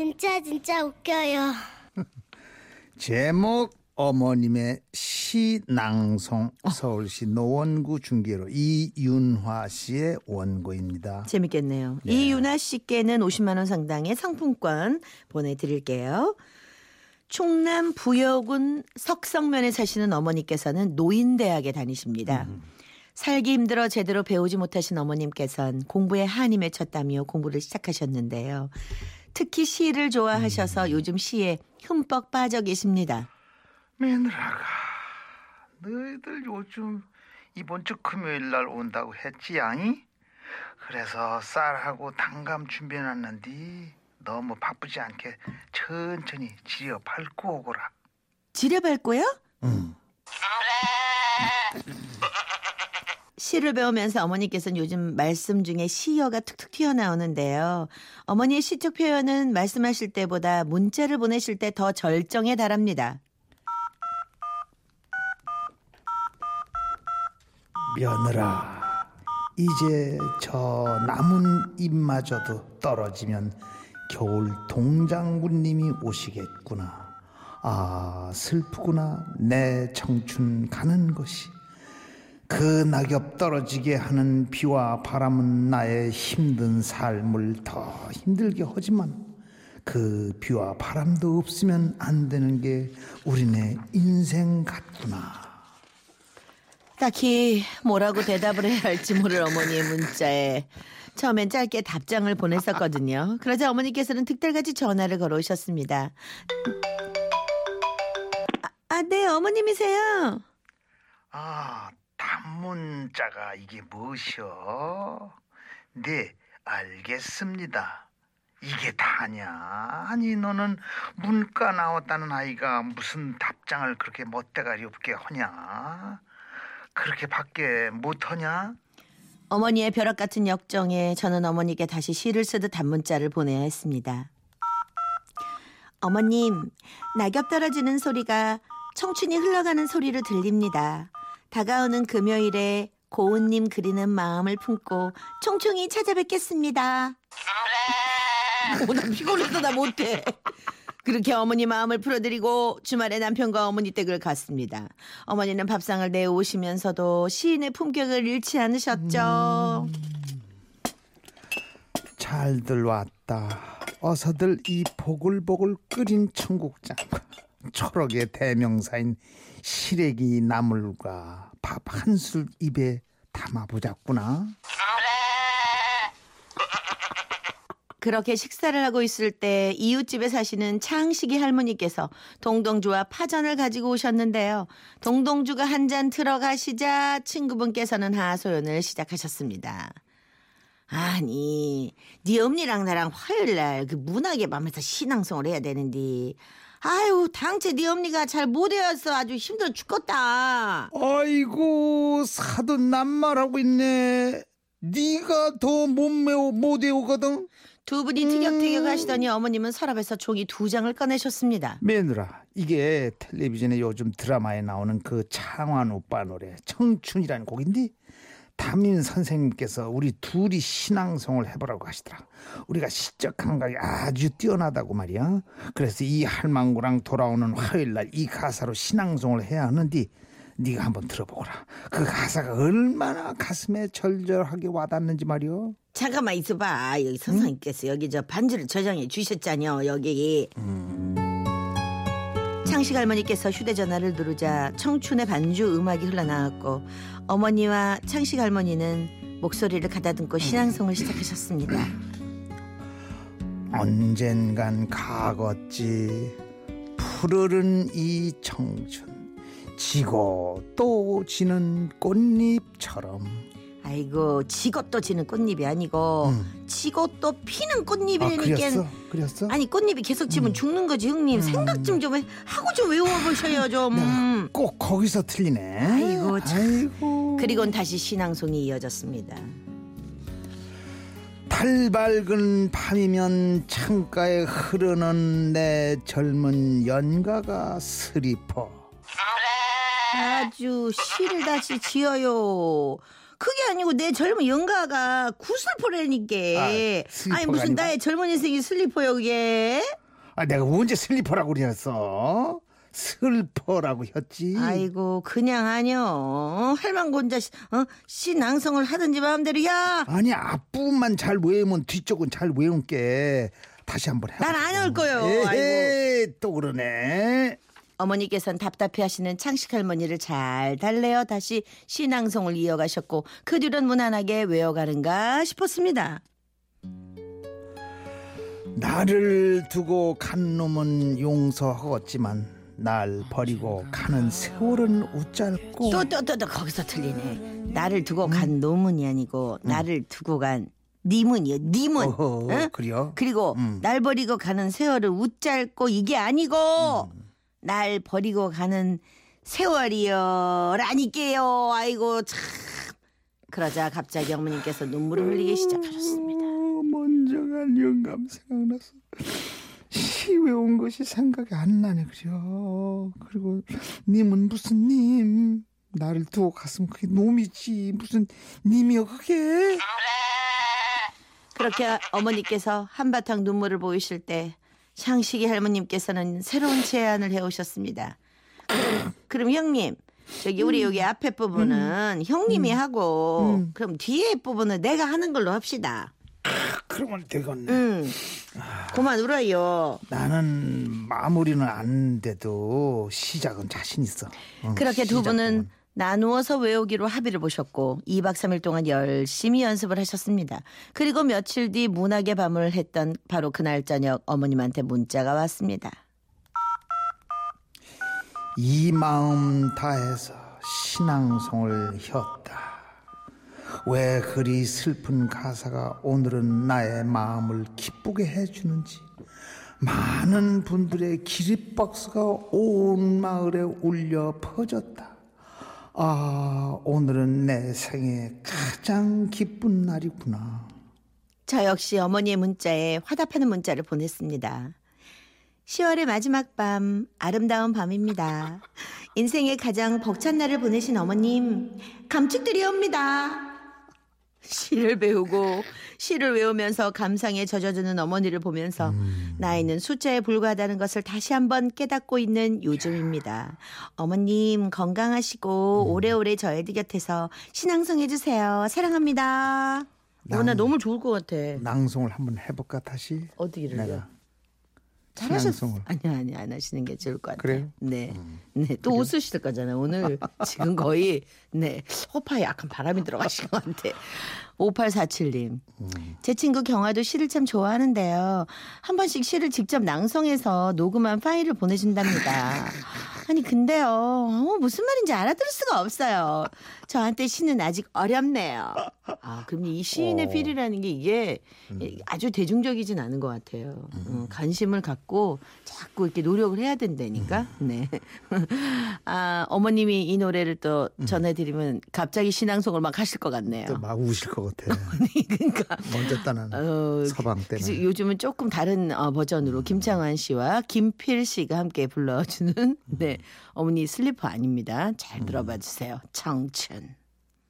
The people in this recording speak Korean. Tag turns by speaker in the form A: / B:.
A: 진짜 진짜 웃겨요.
B: 제목 어머님의 시낭송 서울시 노원구 중계로 이윤화 씨의 원고입니다.
C: 재밌겠네요. 이윤아 씨께는 50만 원 상당의 상품권 보내드릴게요. 충남 부여군 석성면에 사시는 어머니께서는 노인대학에 다니십니다. 살기 힘들어 제대로 배우지 못하신 어머님께서는 공부에 한이 맺혔다며 공부를 시작하셨는데요. 특히 시를 좋아하셔서 요즘 시에 흠뻑 빠져 계십니다.
B: 며느라가 너희들 요즘 이번 주 금요일 날 온다고 했지 양이? 그래서 쌀하고 단감 준비해놨는데 너무 바쁘지 않게 천천히 지어 밟고 오거라.
C: 지뢰 밟고요?
B: 응.
C: 시를 배우면서 어머니께서는 요즘 말씀 중에 시어가 툭툭 튀어나오는데요. 어머니의 시적 표현은 말씀하실 때보다 문자를 보내실 때 더 절정에 달합니다.
B: 며느라 이제 저 남은 잎마저도 떨어지면 겨울 동장군님이 오시겠구나 아 슬프구나 내 청춘 가는 것이 그 낙엽 떨어지게 하는 비와 바람은 나의 힘든 삶을 더 힘들게 하지만 그 비와 바람도 없으면 안 되는 게 우리네 인생 같구나
C: 딱히 뭐라고 대답을 해야 할지 모를 어머니의 문자에 처음엔 짧게 답장을 보냈었거든요. 그러자 어머니께서는 득달같이 전화를 걸어오셨습니다. 아, 아, 네, 어머님이세요.
B: 아, 단문자가 이게 무엇이여? 네, 알겠습니다. 이게 다냐? 아니, 너는 문과 나왔다는 아이가 무슨 답장을 그렇게 멋대가리 없게 하냐? 그렇게 밖에 못하냐?
C: 어머니의 벼락 같은 역정에 저는 어머니께 다시 시를 쓰듯 단문자를 보내야 했습니다. 어머님, 낙엽 떨어지는 소리가 청춘이 흘러가는 소리로 들립니다. 다가오는 금요일에 고은님 그리는 마음을 품고 총총히 찾아뵙겠습니다. 어, 나 피곤해서 나 못해. 그렇게 어머니 마음을 풀어드리고 주말에 남편과 어머니 댁을 갔습니다. 어머니는 밥상을 내오시면서도 시인의 품격을 잃지 않으셨죠.
B: 잘들 왔다. 어서들 이 보글보글 끓인 청국장과 초록의 대명사인 시래기 나물과 밥 한 술 입에 담아보자꾸나.
C: 그렇게 식사를 하고 있을 때 이웃집에 사시는 창식이 할머니께서 동동주와 파전을 가지고 오셨는데요. 동동주가 한 잔 들어가시자 친구분께서는 하소연을 시작하셨습니다. 아니, 네 엄니랑 나랑 화요일 날 그 문학의 밤에서 신앙송을 해야 되는데 아유, 당최 네 엄니가 잘못 외웠어. 아주 힘들어 죽겠다.
B: 아이고 사도 낱말하고 있네. 네가 더못 매우 못 외우거든.
C: 두 분이 티격태격 하시더니 어머님은 서랍에서 종이 두 장을 꺼내셨습니다.
B: 매누라 이게 텔레비전에 요즘 드라마에 나오는 그 창환 오빠 노래 청춘이라는 곡인데 담임 선생님께서 우리 둘이 신앙송을 해보라고 하시더라. 우리가 시적 감각이 아주 뛰어나다고 말이야. 그래서 이 할망구랑 돌아오는 화요일 날 이 가사로 신앙송을 해야 하는데 네가 한번 들어보거라. 그 가사가 얼마나 가슴에 절절하게 와닿는지 말이오.
C: 잠깐만 있어봐. 여기 선생님께서 여기 저 반지를 저장해 주셨잖여. 여기. 창식 할머니께서 휴대전화를 누르자 청춘의 반주 음악이 흘러나왔고 어머니와 창식 할머니는 목소리를 가다듬고 신앙송을 시작하셨습니다.
B: 언젠간 가겠지 푸르른 이 청춘 지고 또 지는 꽃잎처럼
C: 아이고 또 지는 꽃잎이 아니고
B: 음.
C: 또 피는
B: 아
C: 꽃잎이니까
B: 그렸어? 그렸어?
C: 아니 꽃잎이 계속 지면 죽는 거지 형님 생각 좀 좀 하고 좀 외워보셔요 좀
B: 야, 꼭 거기서 틀리네
C: 아이고, 참.
B: 아이고.
C: 그리고는 다시 신앙송이 이어졌습니다
B: 달밝은 밤이면 창가에 흐르는 내 젊은 연가가 슬리퍼
C: 아주 시를 다시 지어요 그게 아니고 내 젊은 연가가 구슬퍼라니까.
B: 아,
C: 아니 무슨
B: 아니고?
C: 나의 젊은 인생이 슬리퍼요 그게?
B: 아 내가 언제 슬리퍼라고 그랬어? 슬퍼라고 했지.
C: 아이고 그냥 아니요. 할망 혼자 시- 어? 시낭송을 하든지 마음대로 야.
B: 아니 앞부분만 잘 외우면 뒤쪽은 잘 외운 게 다시 한번 해.
C: 난안 할 거요.
B: 에헤, 또 그러네.
C: 어머니께서는 답답해하시는 창식 할머니를 잘 달래어 다시 신앙송을 이어가셨고 그 뒤로는 무난하게 외워가는가 싶었습니다.
B: 나를 두고 간 놈은 용서하겠지만 날 버리고 가는 세월은 웃짧고
C: 또 또 또 또 거기서 틀리네. 나를 두고 간 노문이 아니고 나를 두고 간 니문이요. 니문.
B: 어허,
C: 응?
B: 그래요?
C: 그리고
B: 음.
C: 날 버리고 가는 세월을 웃짧고 이게 아니고
B: 음.
C: 날 버리고 가는 세월이요. 라니께요. 아이고 참. 그러자 갑자기 어머님께서 눈물을 흘리기 시작하셨습니다.
B: 어, 먼저 간 영감 생각나서 시외 온 것이 생각이 안 나네 그죠 그리고 님은 무슨 님 나를 두고 갔으면 그게 놈이지 무슨 님이여 그게
C: 그렇게 어머니께서 한바탕 눈물을 보이실 때 샹식이 할머님께서는 새로운 제안을 해오셨습니다. 그럼, 그럼 형님 저기 우리 여기 앞에 부분은 형님이 하고
B: 음.
C: 그럼 뒤에 부분은 내가 하는 걸로 합시다.
B: 그러면 되겠네
C: 응. 그만 울어요.
B: 나는 마무리는 안 돼도 시작은 자신 있어 어,
C: 그렇게 두 분은
B: 시작은.
C: 나누어서 외우기로 합의를 보셨고 2박 3일 동안 열심히 연습을 하셨습니다. 그리고 며칠 뒤 문학의 밤을 했던 바로 그날 저녁 어머님한테 문자가 왔습니다.
B: 이 마음 다해서 신앙송을 혔다. 왜 그리 슬픈 가사가 오늘은 나의 마음을 기쁘게 해주는지 많은 분들의 기립박수가 온 마을에 울려 퍼졌다. 아, 오늘은 내 생애 가장 기쁜 날이구나.
C: 저 역시 어머니의 문자에 화답하는 문자를 보냈습니다. 10월의 마지막 밤, 아름다운 밤입니다. 인생의 가장 벅찬 날을 보내신 어머님, 감축드리옵니다. 시를 배우고 시를 외우면서 감상에 젖어드는 어머니를 보면서 나이는 숫자에 불과하다는 것을 다시 한번 깨닫고 있는 요즘입니다. 어머님 건강하시고 오래오래 저희들 곁에서 신앙송 해주세요. 사랑합니다. 어, 나 너무 좋을 것 같아.
B: 낭송을 한번 해볼까 다시?
C: 어디를
B: 내가.
C: 잘하셨어.
B: 신앙송을.
C: 아니 아니 안 하시는 게 좋을 것 같아요.
B: 그래요? 음.
C: 네, 네. 또 웃으실 거잖아요. 오늘 지금 거의 네 호파에 약간 바람이 들어가신 것 같아. 5847님.
B: 음.
C: 제 친구 경아도 시를 참 좋아하는데요. 한 번씩 시를 직접 낭송해서 녹음한 파일을 보내준답니다. 아니 근데요. 어, 무슨 말인지 알아들을 수가 없어요. 저한테 시는 아직 어렵네요. 아 그럼 이 시인의
B: 어.
C: 필이라는 게 이게 아주 대중적이진 않은 것 같아요. 어, 관심을 갖고 자꾸 이렇게 노력을 해야 된다니까. 네. 아 어머님이 이 노래를 또 전해드리면 갑자기 신앙송을 막 하실 것 같네요.
B: 또 막 우실 것 같아.
C: 그러니까
B: 먼저 따는
C: 어,
B: 서방 때문에.
C: 요즘은 조금 다른 어, 버전으로 김창완 씨와 김필 씨가 함께 불러주는 네 어머니 슬리퍼 아닙니다. 잘 들어봐 주세요. 청춘.